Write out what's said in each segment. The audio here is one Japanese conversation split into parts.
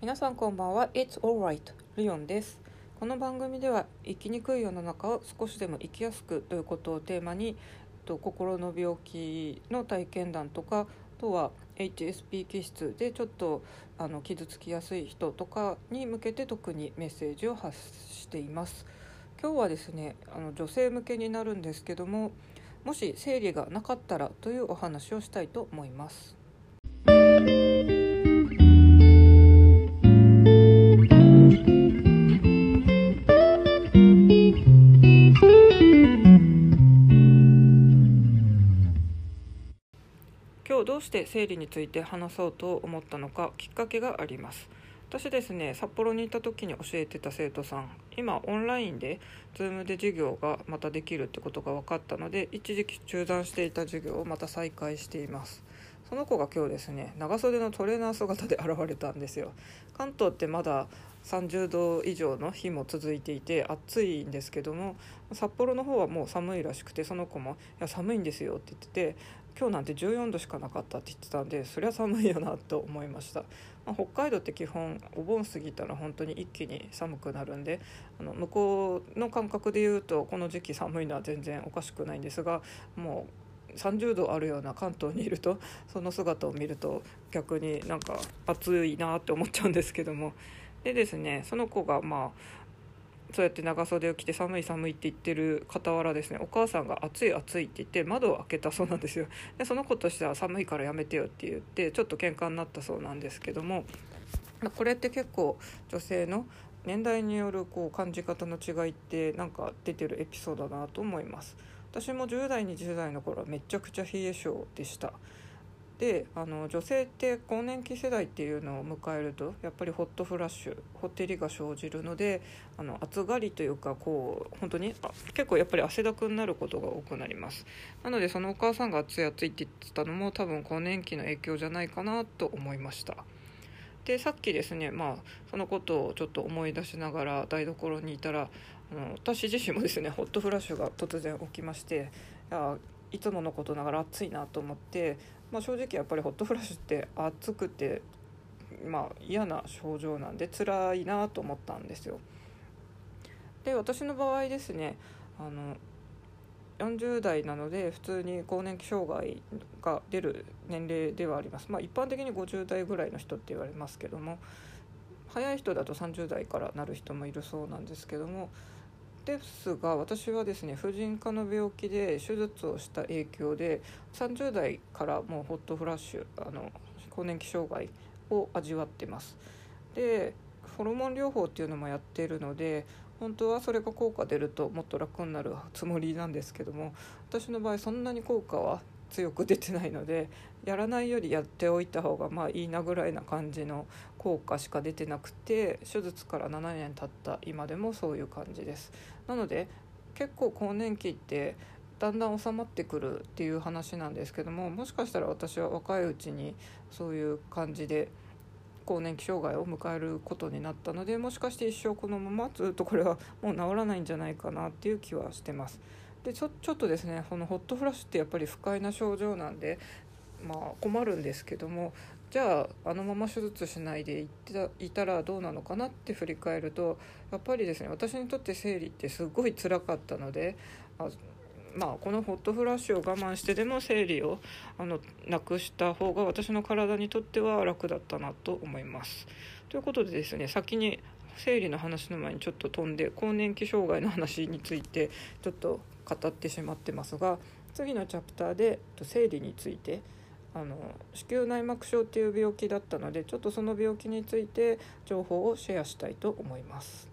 皆さんこんばんは。It's alright リオンです。この番組では生きにくい世の中を少しでも生きやすくということをテーマにと心の病気の体験談とかあとは HSP 気質でちょっとあの傷つきやすい人とかに向けて特にメッセージを発しています。今日はですねあの女性向けになるんですけどももし生理がなかったらというお話をしたいと思います。うして生理について話そうと思ったのかきっかけがあります。私ですね札幌にいた時に教えてた生徒さん今オンラインで Zoom で授業がまたできるってことが分かったので一時期中断していた授業をまた再開しています。その子が今日ですね長袖のトレーナー姿で現れたんですよ。関東ってまだ30度以上の日も続いていて暑いんですけども札幌の方はもう寒いらしくてその子も「いや寒いんですよ」って言ってて今日なんて14度しかなかったって言ってたんでそりゃ寒いよなと思いました、まあ、北海道って基本お盆過ぎたら本当に一気に寒くなるんであの向こうの感覚で言うとこの時期寒いのは全然おかしくないんですがもう30度あるような関東にいるとその姿を見ると逆になんか暑いなって思っちゃうんですけども。でですねその子がまあそうやって長袖を着て寒い寒いって言ってる傍らですねお母さんが暑い暑いって言って窓を開けたそうなんですよ。でその子としては寒いからやめてよって言ってちょっと喧嘩になったそうなんですけどもこれって結構女性の年代によるこう感じ方の違いってなんか出てるエピソードだなと思います。私も10代20代の頃はめちゃくちゃ冷え性でした。であの女性って更年期世代っていうのを迎えるとやっぱりホットフラッシュほてりが生じるのであの暑がりというかこう本当に結構やっぱり汗だくになることが多くなります。なのでそのお母さんが暑い暑いって言ってたのも多分更年期の影響じゃないかなと思いました。でさっきですねまあそのことをちょっと思い出しながら台所にいたらあの私自身もですねホットフラッシュが突然起きましていやいつものことながら暑いなと思ってまあ、正直やっぱりホットフラッシュって暑くて、まあ、嫌な症状なんで辛いなと思ったんですよ。で私の場合ですねあの40代なので普通に更年期障害が出る年齢ではあります。まあ、一般的に50代ぐらいの人って言われますけども早い人だと30代からなる人もいるそうなんですけどもですが私はですね婦人科の病気で手術をした影響で30代からもうホットフラッシュあの更年期障害を味わってます。でホルモン療法っていうのもやってるので本当はそれが効果出るともっと楽になるつもりなんですけども私の場合そんなに効果は強く出てないのでやらないよりやっておいた方がまあいいなぐらいな感じの効果しか出てなくて手術から7年経った今でもそういう感じですなので結構更年期ってだんだん収まってくるっていう話なんですけどももしかしたら私は若いうちにそういう感じで更年期障害を迎えることになったのでもしかして一生このままずっとこれはもう治らないんじゃないかなっていう気はしてます。でちょちょっとですねこのホットフラッシュってやっぱり不快な症状なんで、まあ、困るんですけどもじゃああのまま手術しないでいたいたらどうなのかなって振り返るとやっぱりですね私にとって生理ってすごい辛かったのであまあ、このホットフラッシュを我慢してでも生理をあのなくした方が私の体にとっては楽だったなと思います。ということでですね先に生理の話の前にちょっと飛んで更年期障害の話についてちょっと語ってしまってますが次のチャプターで生理についてあの子宮内膜症っていう病気だったのでちょっとその病気について情報をシェアしたいと思います。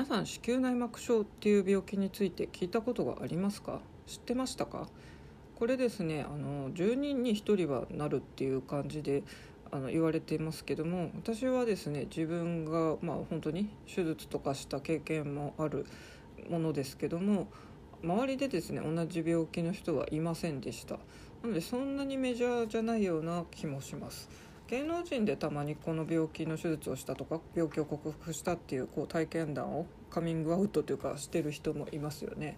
皆さん子宮内膜症っていう病気について聞いたことがありますか？知ってましたか？これですねあの10人に1人はなるっていう感じであの言われていますけども私はですね自分がまあ本当に手術とかした経験もあるものですけども周りでですね同じ病気の人はいませんでした。なのでそんなにメジャーじゃないような気もします。芸能人でたまにこの病気の手術をしたとか病気を克服したっていうこう体験談をカミングアウトというかしてる人もいますよね。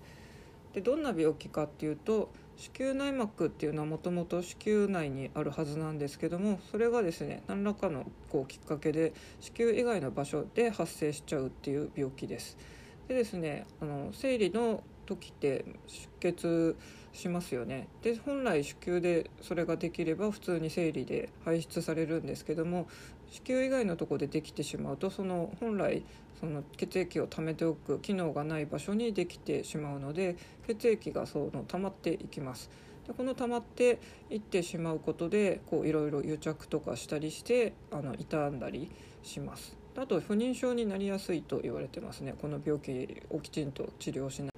でどんな病気かっていうと子宮内膜っていうのはもともと子宮内にあるはずなんですけどもそれがですね何らかのこうきっかけで子宮以外の場所で発生しちゃうっていう病気です。でですねあの生理の時って出血しますよねで本来子宮でそれができれば普通に生理で排出されるんですけども子宮以外のとこでできてしまうとその本来その血液を溜めておく機能がない場所にできてしまうので血液がその溜まっていきます。でこの溜まっていってしまうことでこういろいろ癒着とかしたりしてあの傷んだりします。あと不妊症になりやすいと言われてますねこの病気をきちんと治療しない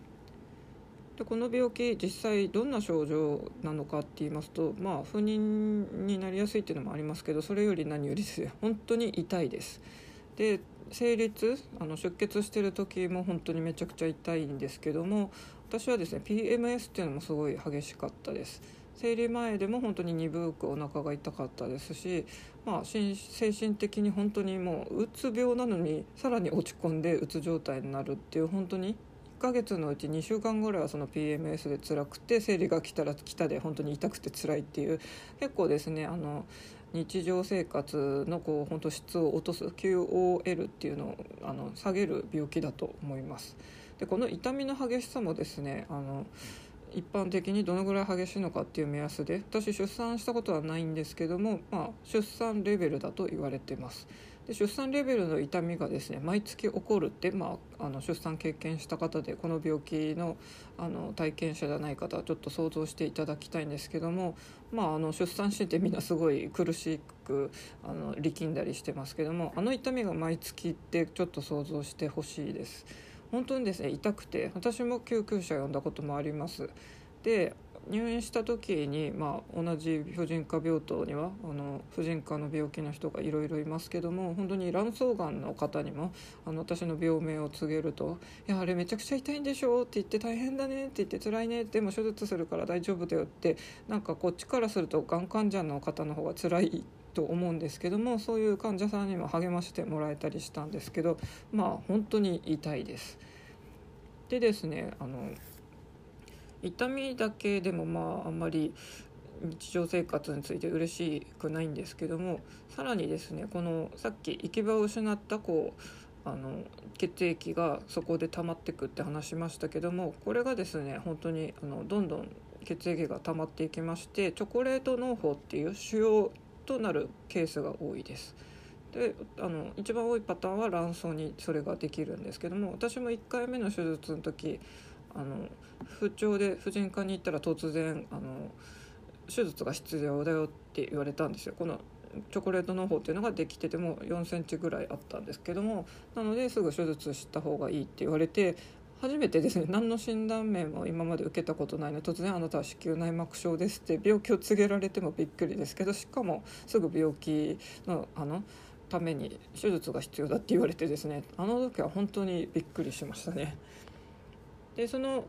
でこの病気実際どんな症状なのかって言いますとまあ不妊になりやすいっていうのもありますけどそれより何よりですね 本当に痛いです。で生理あの出血してる時も本当にめちゃくちゃ痛いんですけども私はですね PMS っていうのもすごい激しかったです。生理前でも本当に鈍くお腹が痛かったですし、まあ、精神的に本当にもううつ病なのにさらに落ち込んでうつ状態になるっていう本当にヶ月のうち2週間ぐらいはその PMS で辛くて生理が来たら来たで本当に痛くて辛いっていう結構ですねあの日常生活のこう本当質を落とす QOL っていうのをあの下げる病気だと思います。でこの痛みの激しさもですねあの一般的にどのぐらい激しいのかっていう目安で私出産したことはないんですけども、まあ、出産レベルだと言われてます。で出産レベルの痛みがですね毎月起こるって、まあ、あの出産経験した方でこの病気のあの体験者じゃない方はちょっと想像していただきたいんですけども、まあ、あの出産しててみんなすごい苦しくあの力んだりしてますけどもあの痛みが毎月ってちょっと想像してほしいです。本当にですね痛くて私も救急車呼んだこともありますで入院した時に、まあ、同じ婦人科病棟にはあの婦人科の病気の人がいろいろいますけども本当に卵巣がんの方にもあの私の病名を告げると「いやあれめちゃくちゃ痛いんでしょ」って言って「大変だね」って言って「辛いね」でも手術するから大丈夫だよってなんかこっちからするとがん患者の方の方が辛いと思うんですけどもそういう患者さんにも励ましてもらえたりしたんですけどまあ本当に痛いです。でですねあの痛みだけでもまああんまり日常生活について嬉しくないんですけどもさらにですねこのさっき行き場を失ったこうあの血液がそこで溜まってくって話しましたけどもこれがですね本当にあのどんどん血液が溜まっていきましてチョコレート農法っていう主要となるケースが多いです。であの一番多いパターンは卵巣にそれができるんですけども私も1回目の手術の時あの不調で婦人科に行ったら突然あの手術が必要だよって言われたんですよこのチョコレートの方っていうのができてても4センチぐらいあったんですけどもなのですぐ手術した方がいいって言われて初めてですね何の診断名も今まで受けたことないので突然あなたは子宮内膜症ですって病気を告げられてもびっくりですけどしかもすぐ病気のあのために手術が必要だって言われてですねあの時は本当にびっくりしましたね。でその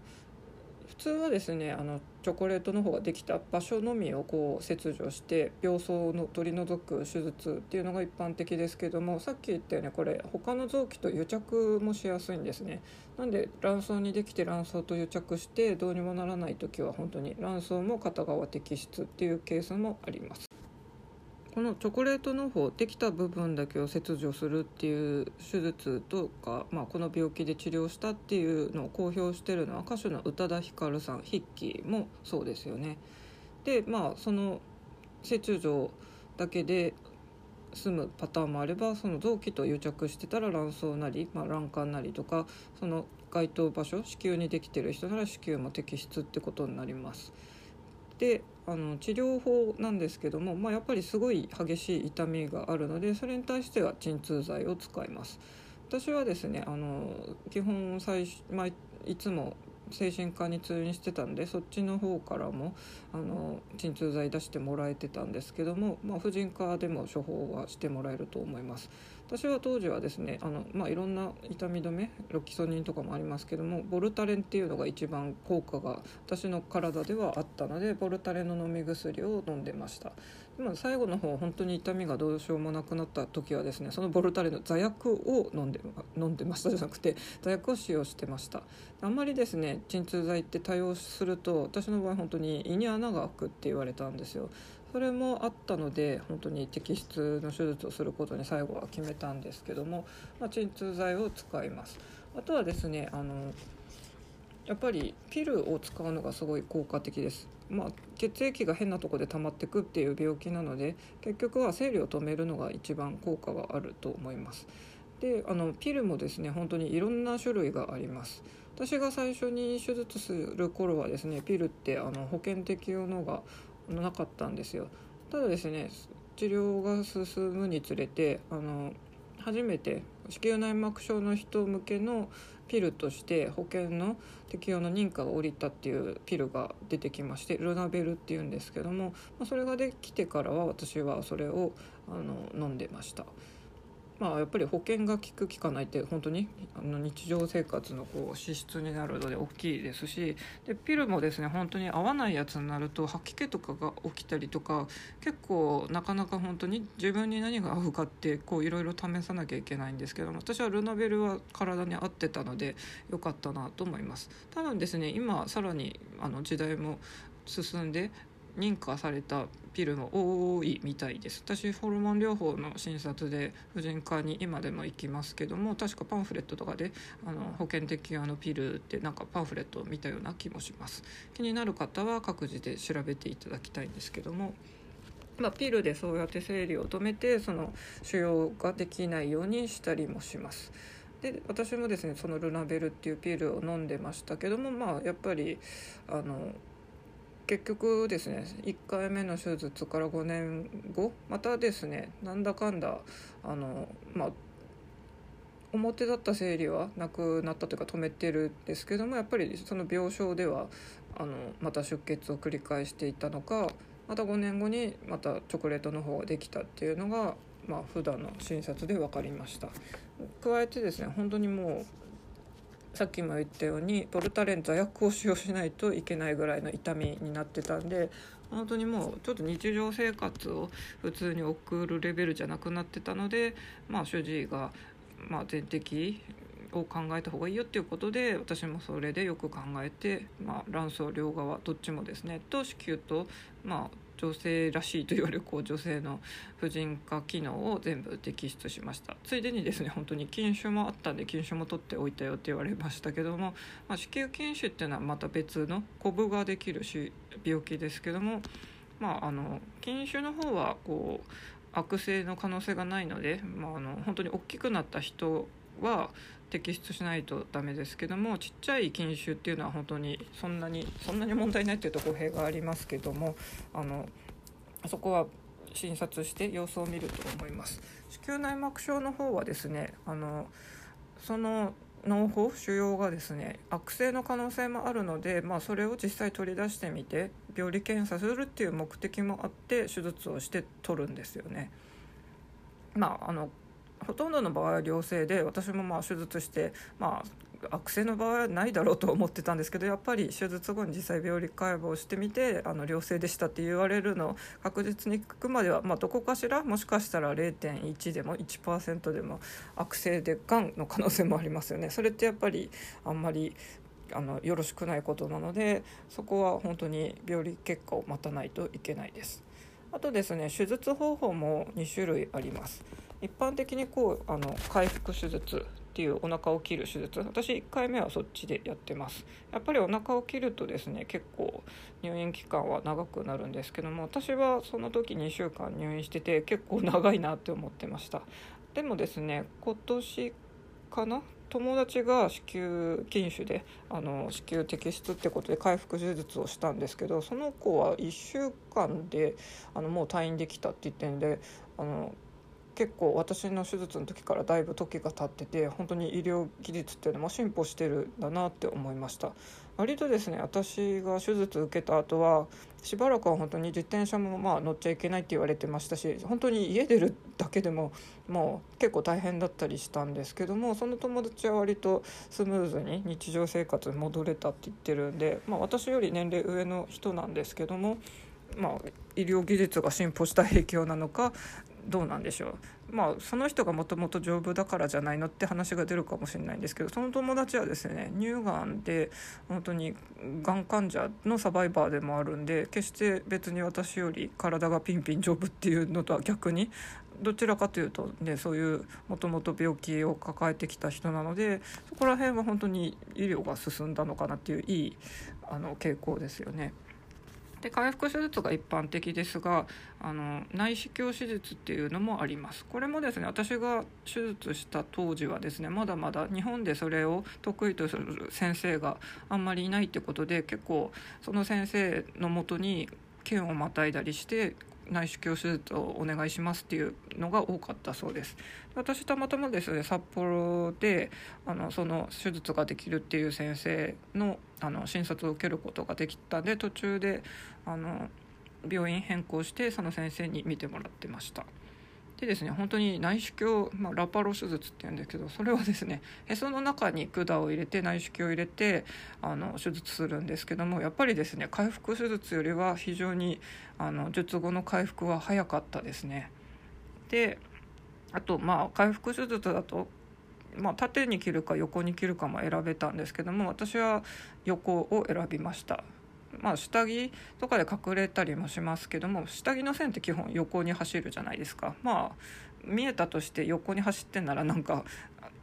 普通はですねあのチョコレートの方ができた場所のみをこう切除して病巣を取り除く手術っていうのが一般的ですけどもさっき言ったようにこれ他の臓器と癒着もしやすいんですね。なんで卵巣にできて卵巣と癒着してどうにもならない時は本当に卵巣も片側摘出っていうケースもあります。このチョコレートの方できた部分だけを切除するっていう手術とか、まあ、この病気で治療したっていうのを公表してるのは歌手の宇多田ヒカルさん筆記もそうですよね。でまあその切除だけで済むパターンもあればその臓器と癒着してたら卵巣なり、まあ、卵管なりとかその該当場所子宮にできてる人なら子宮も摘出ってことになります。であの治療法なんですけども、まあ、やっぱりすごい激しい痛みがあるのでそれに対しては鎮痛剤を使います。私はですねあの基本最、まあ、いつも精神科に通院してたんでそっちの方からもあの鎮痛剤出してもらえてたんですけども、まあ、婦人科でも処方はしてもらえると思います。私は当時はですねあの、まあ、いろんな痛み止めロキソニンとかもありますけどもボルタレンっていうのが一番効果が私の体ではあったのでボルタレンの飲み薬を飲んでました。でも最後の方本当に痛みがどうしようもなくなった時はですねそのボルタレンの座薬を飲んで飲んでましたじゃなくて座薬を使用してました。あんまりですね鎮痛剤って多用すると私の場合本当に胃に穴が開くって言われたんですよ。それもあったので本当に摘出の手術をすることに最後は決めたんですけども、まあ、鎮痛剤を使いますあとはですねあのやっぱりピルを使うのがすごい効果的です。まあ、血液が変なとこで溜まってくっていう病気なので結局は生理を止めるのが一番効果があると思います。であのピルもですね本当にいろんな種類があります。私が最初に手術する頃はですねピルってあの保険適用のがなかったんですよ。ただですね治療が進むにつれてあの初めて子宮内膜症の人向けのピルとして保険の適用の認可が下りたっていうピルが出てきましてルナベルっていうんですけどもそれができてからは私はそれをあの飲んでました。まあ、やっぱり保険が効く効かないって本当にあの日常生活のこう支出になるので大きいですしでピルもですね本当に合わないやつになると吐き気とかが起きたりとか結構なかなか本当に自分に何が合うかっていろいろ試さなきゃいけないんですけども私はルナベルは体に合ってたので良かったなと思います。多分ですね今さらにあの時代も進んで認可されたピルも多いみたいです私ホルモン療法の診察で婦人科に今でも行きますけども確かパンフレットとかであの保険適用のピルってなんかパンフレットを見たような気もします気になる方は各自で調べていただきたいんですけどもまあ、ピルでそうやって生理を止めてその腫瘍ができないようにしたりもします。で私もですねそのルナベルっていうピルを飲んでましたけどもまあやっぱりあの結局ですね1回目の手術から5年後またですねなんだかんだあのまあ表だった生理はなくなったというか止めてるんですけどもやっぱりその病床ではあのまた出血を繰り返していたのかまた5年後にまたチョコレートの方ができたっていうのがまあ普段の診察で分かりました。加えてですね本当にもうさっきも言ったようにボルタレン座薬を使用しないといけないぐらいの痛みになってたんで本当にもうちょっと日常生活を普通に送るレベルじゃなくなってたので、まあ、主治医が、まあ、全摘を考えた方がいいよっていうことで私もそれでよく考えて、まあ、卵巣両側どっちもですねと子宮と、まあ、女性らしいと言われるこう女性の婦人科機能を全部摘出しました。ついでにですね本当に筋腫もあったんで筋腫も取っておいたよって言われましたけども、まあ、子宮筋腫っていうのはまた別のコブができるし病気ですけども、まあ、あの筋腫の方はこう悪性の可能性がないので、まあ、あの本当に大きくなった人は摘出しないとダメですけどもちっちゃい菌種っていうのは本当にそんなにそんなに問題ないっていうと語弊がありますけどもあのそこは診察して様子を見ると思います。子宮内膜症の方はですねあのその脳胞腫瘍がですね悪性の可能性もあるので、まあ、それを実際取り出してみて病理検査するっていう目的もあって手術をして取るんですよね。まあ、あのほとんどの場合は良性で私もまあ手術してまあ悪性の場合はないだろうと思ってたんですけどやっぱり手術後に実際病理解剖してみてあの良性でしたって言われるのを確実に聞くまでは、まあ、どこかしらもしかしたら0.1でも1%でも悪性でがんの可能性もありますよね。それってやっぱりあんまりあのよろしくないことなのでそこは本当に病理結果を待たないといけないです。あとですね手術方法も2種類あります。一般的にこうあの回復手術っていうお腹を切る手術。私1回目はそっちでやってます。やっぱりお腹を切るとですね結構入院期間は長くなるんですけども私はその時2週間入院してて結構長いなって思ってました。でもですね今年かな？友達が子宮筋腫であの子宮摘出ってことで回復手術をしたんですけどその子は1週間であのもう退院できたって言ってんであの結構私の手術の時からだいぶ時が経ってて本当に医療技術っていうのも進歩してるんだなって思いました。割とですね私が手術受けた後はしばらくは本当に自転車もまあ乗っちゃいけないって言われてましたし本当に家出るだけでももう結構大変だったりしたんですけどもその友達は割とスムーズに日常生活に戻れたって言ってるんで、まあ、私より年齢上の人なんですけどもまあ、医療技術が進歩した影響なのかどうなんでしょうまあその人がもともと丈夫だからじゃないのって話が出るかもしれないんですけどその友達はですね乳がんで本当にがん患者のサバイバーでもあるんで決して別に私より体がピンピン丈夫っていうのとは逆にどちらかというとねそういうもともと病気を抱えてきた人なのでそこら辺は本当に医療が進んだのかなっていういいあの傾向ですよね。で回復手術が一般的ですがあの内視鏡手術っていうのもあります。これもですね私が手術した当時はですねまだまだ日本でそれを得意とする先生があんまりいないってことで結構その先生のもとに県をまたいだりして内視鏡手術をお願いしますっていうのが多かったそうです。私たまたまですね札幌であのその手術ができるっていう先生のあの診察を受けることができたんで途中であの病院変更してその先生に診てもらってました。でですね本当に内視鏡、まあ、ラパロ手術っていうんですけどそれはですねへその中に管を入れて内視鏡を入れてあの手術するんですけどもやっぱりですね回復手術よりは非常にあの術後の回復は早かったですね。であとまあ回復手術だとまあ、縦に切るか横に切るかも選べたんですけども私は横を選びましたまあ、下着とかで隠れたりもしますけども下着の線って基本横に走るじゃないですかまあ見えたとして横に走ってんならなんか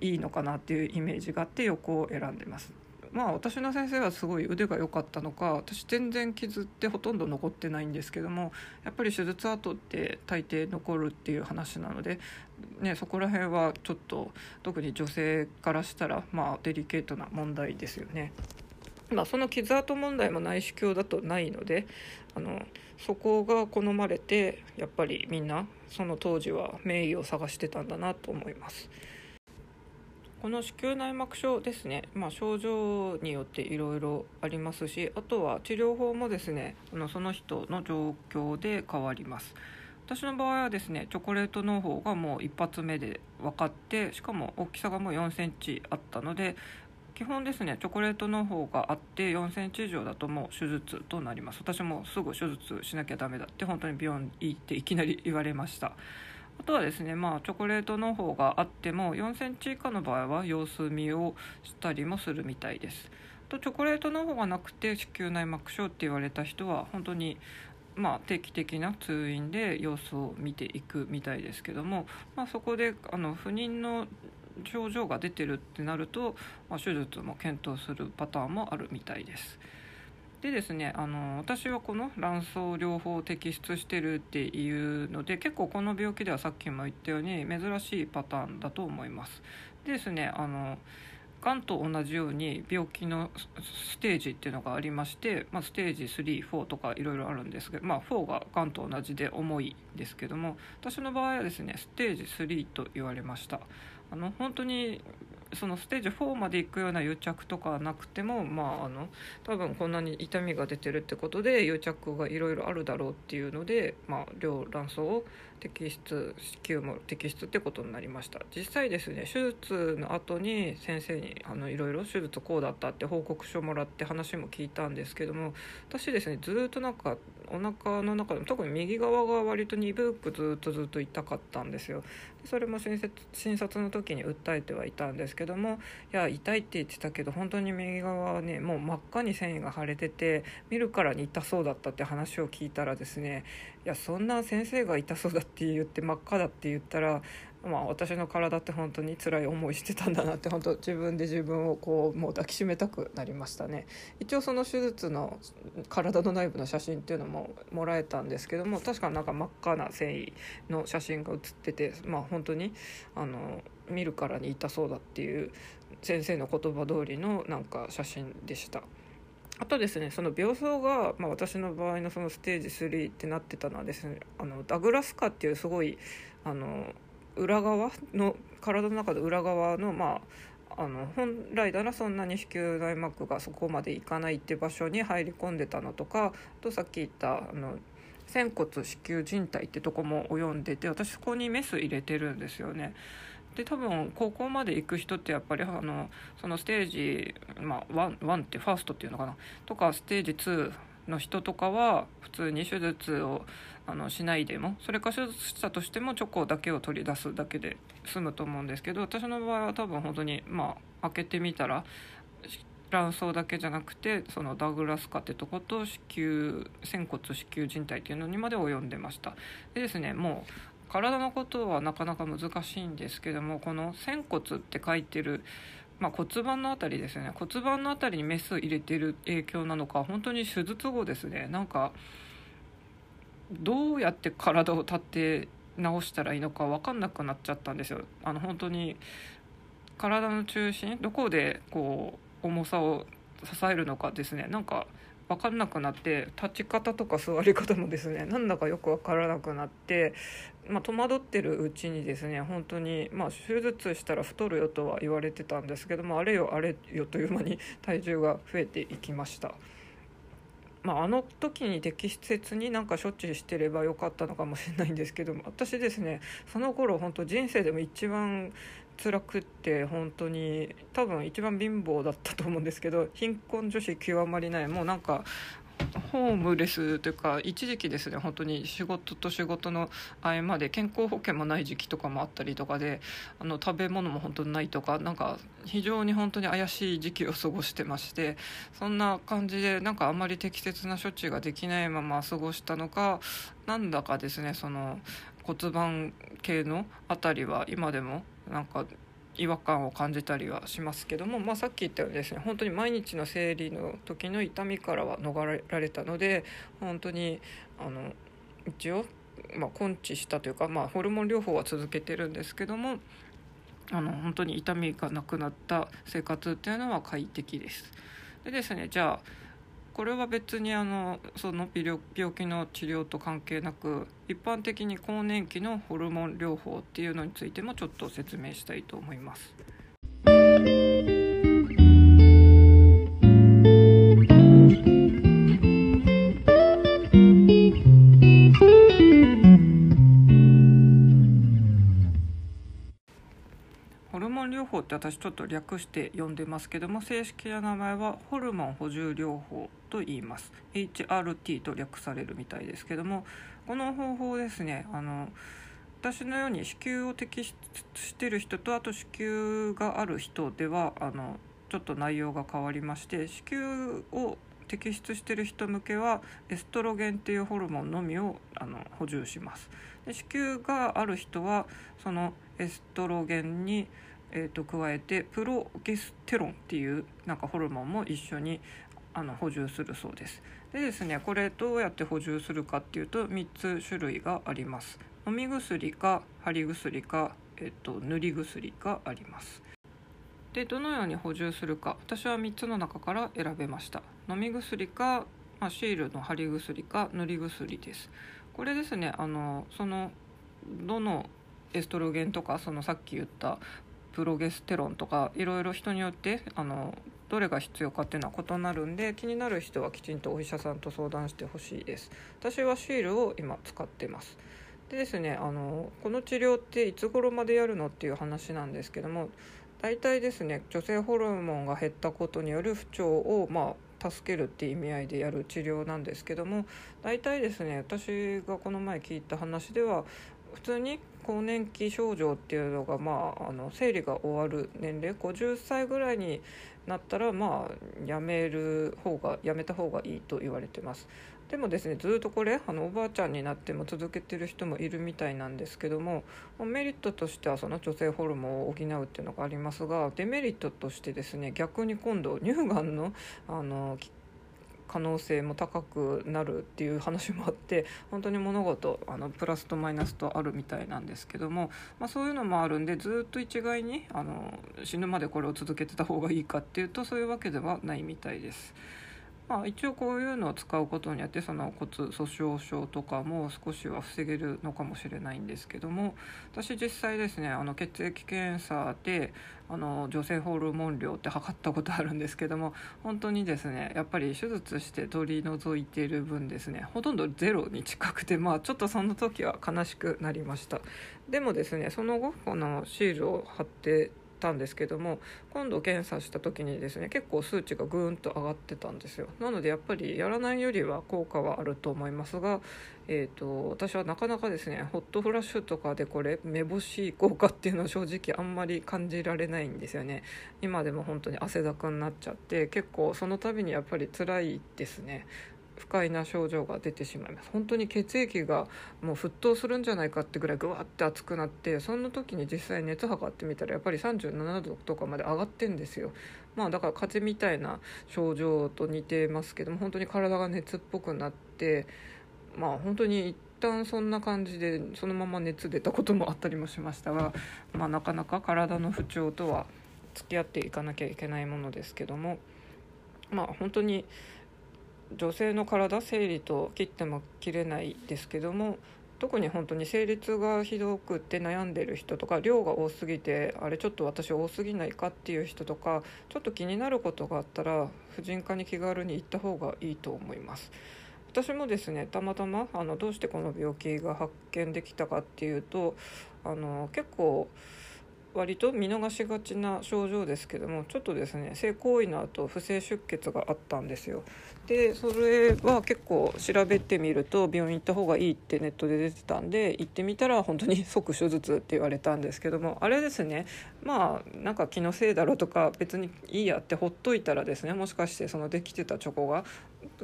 いいのかなっていうイメージがあって横を選んでますまあ私の先生はすごい腕が良かったのか私全然傷ってほとんど残ってないんですけどもやっぱり手術後って大抵残るっていう話なので、ね、そこら辺はちょっと特に女性からしたらまあデリケートな問題ですよね。まあ、その傷跡問題も内視鏡だとないのであのそこが好まれてやっぱりみんなその当時は名医を探してたんだなと思います。この子宮内膜症ですね、まあ、症状によっていろいろありますしあとは治療法もですねそのその人の状況で変わります私の場合はですねチョコレートの方がもう一発目で分かってしかも大きさがもう4センチあったので基本ですねチョコレートの方があって4センチ以上だともう手術となります。私もすぐ手術しなきゃダメだって本当に病院行っていきなり言われました。あとはですねまあチョコレートの方があっても4センチ以下の場合は様子見をしたりもするみたいです。とチョコレートの方がなくて子宮内膜症って言われた人は本当にまあ、定期的な通院で様子を見ていくみたいですけども、まあ、そこであの不妊の症状が出てるってなると、まあ、手術も検討するパターンもあるみたいです。でですねあの私はこの卵巣療法を摘出してるっていうので結構この病気ではさっきも言ったように珍しいパターンだと思います。でですねあのがんと同じように病気のステージっていうのがありまして、まあ、ステージ34とかいろいろあるんですけど、まあ、4ががんと同じで重いですけども私の場合はですねステージ3と言われましたあの本当にそのステージ4まで行くような癒着とかなくても、まあ、あの多分こんなに痛みが出てるってことで癒着がいろいろあるだろうっていうので、まあ、両卵巣を摘出子宮も摘出ってことになりました。実際ですね手術の後に先生にあのいろいろ手術こうだったって報告書もらって話も聞いたんですけども私ですねずっとなんかお腹の中でも特に右側が割と鈍くずっとずっと痛かったんですよ。それも診察診察の時に訴えてはいたんですけどもいや痛いって言ってたけど本当に右側はねもう真っ赤に繊維が腫れてて見るからに痛そうだったって話を聞いたらですねいやそんな先生が痛そうだって言って真っ赤だって言ったらまあ、私の体って本当に辛い思いしてたんだなって本当自分で自分をこうもう抱きしめたくなりましたね一応その手術の体の内部の写真っていうのももらえたんですけども確かなんか真っ赤な繊維の写真が写っててまあ本当にあの見るからに痛そうだっていう先生の言葉通りのなんか写真でした。あとですねその病巣が、まあ、私の場合のそのステージ3ってなってたのはですねあのダグラスカっていうすごいあの裏側の体の中の裏側のまああの本来ならそんなに子宮内膜がそこまでいかないって場所に入り込んでたのとかあとさっき言ったあの仙骨子宮靭帯ってとこも及んでて私そこにメス入れてるんですよね。で多分高校まで行く人ってやっぱりあのそのステージ、まあ、1, 1ってファーストっていうのかな。とかステージ2の人とかは普通に手術をあのしないでもそれか手術したとしてもチョコだけを取り出すだけで済むと思うんですけど私の場合は多分本当にまあ開けてみたら卵巣だけじゃなくてそのダグラスカってとこと子宮仙骨子宮靭帯っていうのにまで及んでました。でですねもう体のことはなかなか難しいんですけどもこの仙骨って書いてるまあ、骨盤の辺りですね。骨盤の辺りにメス入れてる影響なのか本当に手術後ですね。なんかどうやって体を立て直したらいいのか分かんなくなっちゃったんですよ。あの本当に体の中心どこでこう重さを支えるのかですね。なんか分かんなくなって立ち方とか座り方もですねなんだかよく分からなくなって、まあ、戸惑ってるうちにですね本当にまあ手術したら太るよとは言われてたんですけどもあれよあれよという間に体重が増えていきました。まあ、あの時に適切になんか処置してればよかったのかもしれないんですけども私ですねその頃本当人生でも一番辛くって本当に多分一番貧乏だったと思うんですけど貧困女子極まりないもうなんかホームレスというか一時期ですね本当に仕事と仕事の合間で健康保険もない時期とかもあったりとかであの食べ物も本当にないとかなんか非常に本当に怪しい時期を過ごしてましてそんな感じでなんかあまり適切な処置ができないまま過ごしたのかなんだかですねその骨盤系の辺りは今でもなんか違和感を感じたりはしますけども、まあ、さっき言ったようにですね本当に毎日の生理の時の痛みからは逃れられたので本当にあの一応、まあ、根治したというか、まあ、ホルモン療法は続けてるんですけどもあの本当に痛みがなくなった生活っていうのは快適です。でですねじゃあこれは別にあのその病気の治療と関係なく一般的に更年期のホルモン療法っていうのについてもちょっと説明したいと思います。って私ちょっと略して呼んでますけども正式な名前はホルモン補充療法と言います。HRT と略されるみたいですけどもこの方法ですねあの私のように子宮を摘出してる人とあと子宮がある人ではあのちょっと内容が変わりまして子宮を摘出してる人向けはエストロゲンっていうホルモンのみをあの補充します。で子宮がある人はそのエストロゲンにえーと、加えてプロゲステロンっていうなんかホルモンも一緒にあの補充するそうです。でですねこれどうやって補充するかっていうと3つ種類があります。飲み薬か貼り薬か、えーと、塗り薬があります。でどのように補充するか私は3つの中から選べました。飲み薬か、まあ、シールの貼り薬か塗り薬です。これですねあのそのどのエストロゲンとかそのさっき言ったプロゲステロンとかいろいろ人によってあのどれが必要かっていうのは異なるんで気になる人はきちんとお医者さんと相談してほしいです。私はシールを今使ってます。でですねあのこの治療っていつ頃までやるのっていう話なんですけども大体ですね女性ホルモンが減ったことによる不調をまあ助けるっていう意味合いでやる治療なんですけども大体ですね私がこの前聞いた話では普通に更年期症状っていうのが、まあ、あの生理が終わる年齢50歳ぐらいになったらまあやめる方がやめた方がいいと言われてます。でもですねずっとこれあのおばあちゃんになっても続けてる人もいるみたいなんですけどもメリットとしてはその女性ホルモンを補うっていうのがありますがデメリットとしてですね逆に今度乳がんのあの可能性も高くなるっていう話もあって 本当に物事あのプラスとマイナスとあるみたいなんですけども、まあ、そういうのもあるんでずっと一概にあの死ぬまでこれを続けてた方がいいかっていうとそういうわけではないみたいです。まあ、一応こういうのを使うことによってその骨粗しょう症とかも少しは防げるのかもしれないんですけども私実際ですねあの血液検査であの女性ホルモン量って測ったことあるんですけども本当にですねやっぱり手術して取り除いている分ですねほとんどゼロに近くてまあちょっとその時は悲しくなりました。でもですねその後このシールを貼ってたんですけども今度検査した時にですね結構数値がぐーんと上がってたんですよ。なのでやっぱりやらないよりは効果はあると思いますが、えーと、私はなかなかですねホットフラッシュとかでこれ目星効果っていうのは正直あんまり感じられないんですよね。今でも本当に汗だくになっちゃって結構その度にやっぱり辛いですね。不快な症状が出てしまいます。本当に血液がもう沸騰するんじゃないかってぐらいぐわって熱くなってその時に実際熱測ってみたらやっぱり37度とかまで上がってんですよ。まあだから風邪みたいな症状と似てますけども本当に体が熱っぽくなってまあ本当に一旦そんな感じでそのまま熱出たこともあったりもしましたが、まあ、なかなか体の不調とは付き合っていかなきゃいけないものですけどもまあ本当に女性の体生理と切っても切れないですけども特に本当に生理痛がひどくって悩んでる人とか量が多すぎてあれちょっと私多すぎないかっていう人とかちょっと気になることがあったら婦人科に気軽に行った方がいいと思います。私もですねたまたまあのどうしてこの病気が発見できたかっていうとあの結構割と見逃しがちな症状ですけどもちょっとですね性行為の後不正出血があったんですよ。でそれは結構調べてみると病院行った方がいいってネットで出てたんで行ってみたら本当に即手術って言われたんですけどもあれですねまあなんか気のせいだろうとか別にいいやってほっといたらですねもしかしてそのできてたチョコが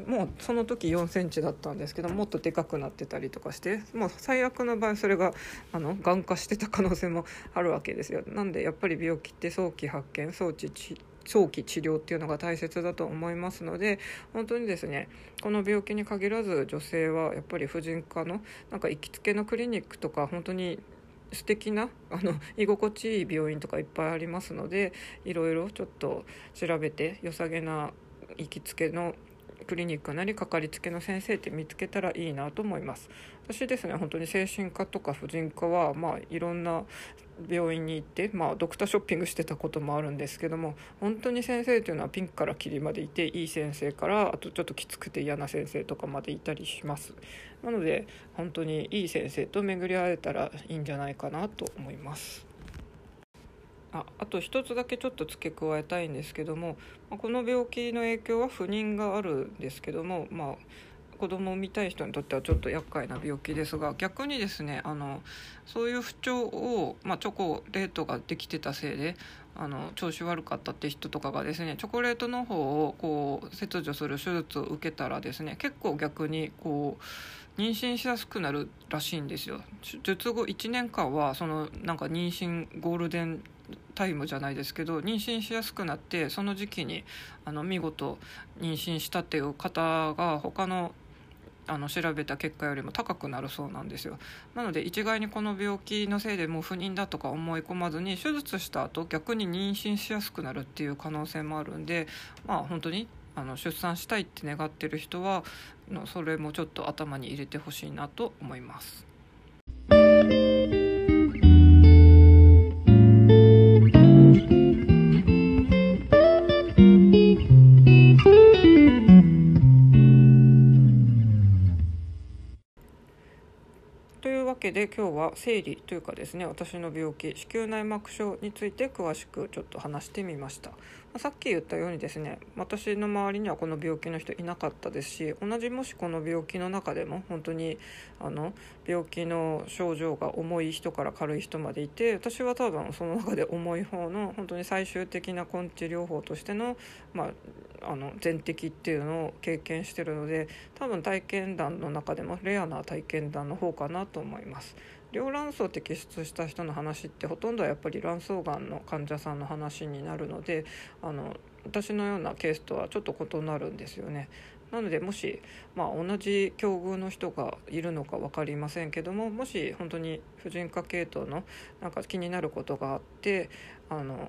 もうその時4センチだったんですけどもっとでかくなってたりとかしてもう最悪の場合それがあのがん化してた可能性もあるわけですよ。なんでやっぱり病気って早期発見早期早期治療っていうのが大切だと思いますので本当にですねこの病気に限らず女性はやっぱり婦人科のなんか行きつけのクリニックとか本当に素敵なあの居心地いい病院とかいっぱいありますのでいろいろちょっと調べて良さげな行きつけのクリニックなりかかりつけの先生って見つけたらいいなと思います。私ですね本当に精神科とか婦人科はまあいろんな病院に行って、まあ、ドクターショッピングしてたこともあるんですけども本当に先生というのはピンクからキリまでいていい先生からあとちょっときつくて嫌な先生とかまでいたりします。なので本当にいい先生と巡り合えたらいいんじゃないかなと思います。ああと一つだけちょっと付け加えたいんですけどもこの病気の影響は不妊があるんですけどもまあ子供を産みたい人にとってはちょっと厄介な病気ですが逆にですねあのそういう不調を、まあ、チョコレートができてたせいであの調子悪かったって人とかがですねチョコレートの方をこう切除する手術を受けたらですね結構逆にこう妊娠しやすくなるらしいんですよ。術後1年間はそのなんか妊娠ゴールデンタイムじゃないですけど妊娠しやすくなってその時期にあの見事妊娠したっていう方が他のあの調べた結果よりも高くなるそうなんですよなので一概にこの病気のせいでもう不妊だとか思い込まずに手術した後逆に妊娠しやすくなるっていう可能性もあるんでまあ本当にあの出産したいって願ってる人はそれもちょっと頭に入れてほしいなと思います。というわけで今日は生理というかですね私の病気子宮内膜症について詳しくちょっと話してみました、まあ、さっき言ったようにですね私の周りにはこの病気の人いなかったですし同じもしこの病気の中でも本当にあの病気の症状が重い人から軽い人までいて私は多分その中で重い方の本当に最終的な根治療法としての、まあ、の全摘っていうのを経験してるので多分体験談の中でもレアな体験談の方かなとと思います。両卵巣摘出した人の話ってほとんどはやっぱり卵巣がんの患者さんの話になるのであの私のようなケースとはちょっと異なるんですよね。なのでもし、まあ、同じ境遇の人がいるのか分かりませんけどももし本当に婦人科系統のなんか気になることがあってあの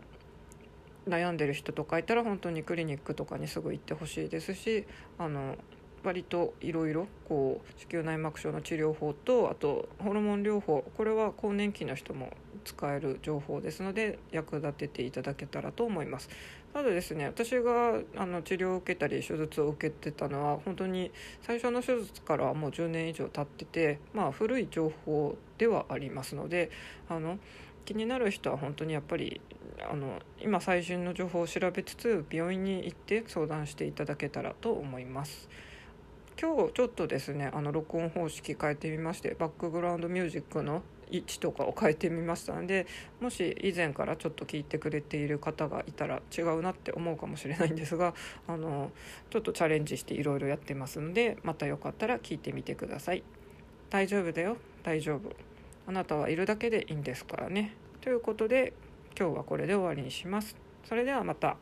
悩んでる人とかいたら本当にクリニックとかにすぐ行ってほしいですしあの割といろいろこう子宮内膜症の治療法とあとホルモン療法これは更年期の人も使える情報ですので役立てていただけたらと思いますただですね私があの治療を受けたり手術を受けてたのは本当に最初の手術からはもう10年以上経っててまあ古い情報ではありますのであの気になる人は本当にやっぱりあの今最新の情報を調べつつ病院に行って相談していただけたらと思います。今日ちょっとですねあの録音方式変えてみましてバックグラウンドミュージックの位置とかを変えてみましたのでもし以前からちょっと聞いてくれている方がいたら違うなって思うかもしれないんですがあのちょっとチャレンジしていろいろやってますのでまたよかったら聞いてみてください。大丈夫だよ。大丈夫。あなたはいるだけでいいんですからね。ということで今日はこれで終わりにします。それではまた。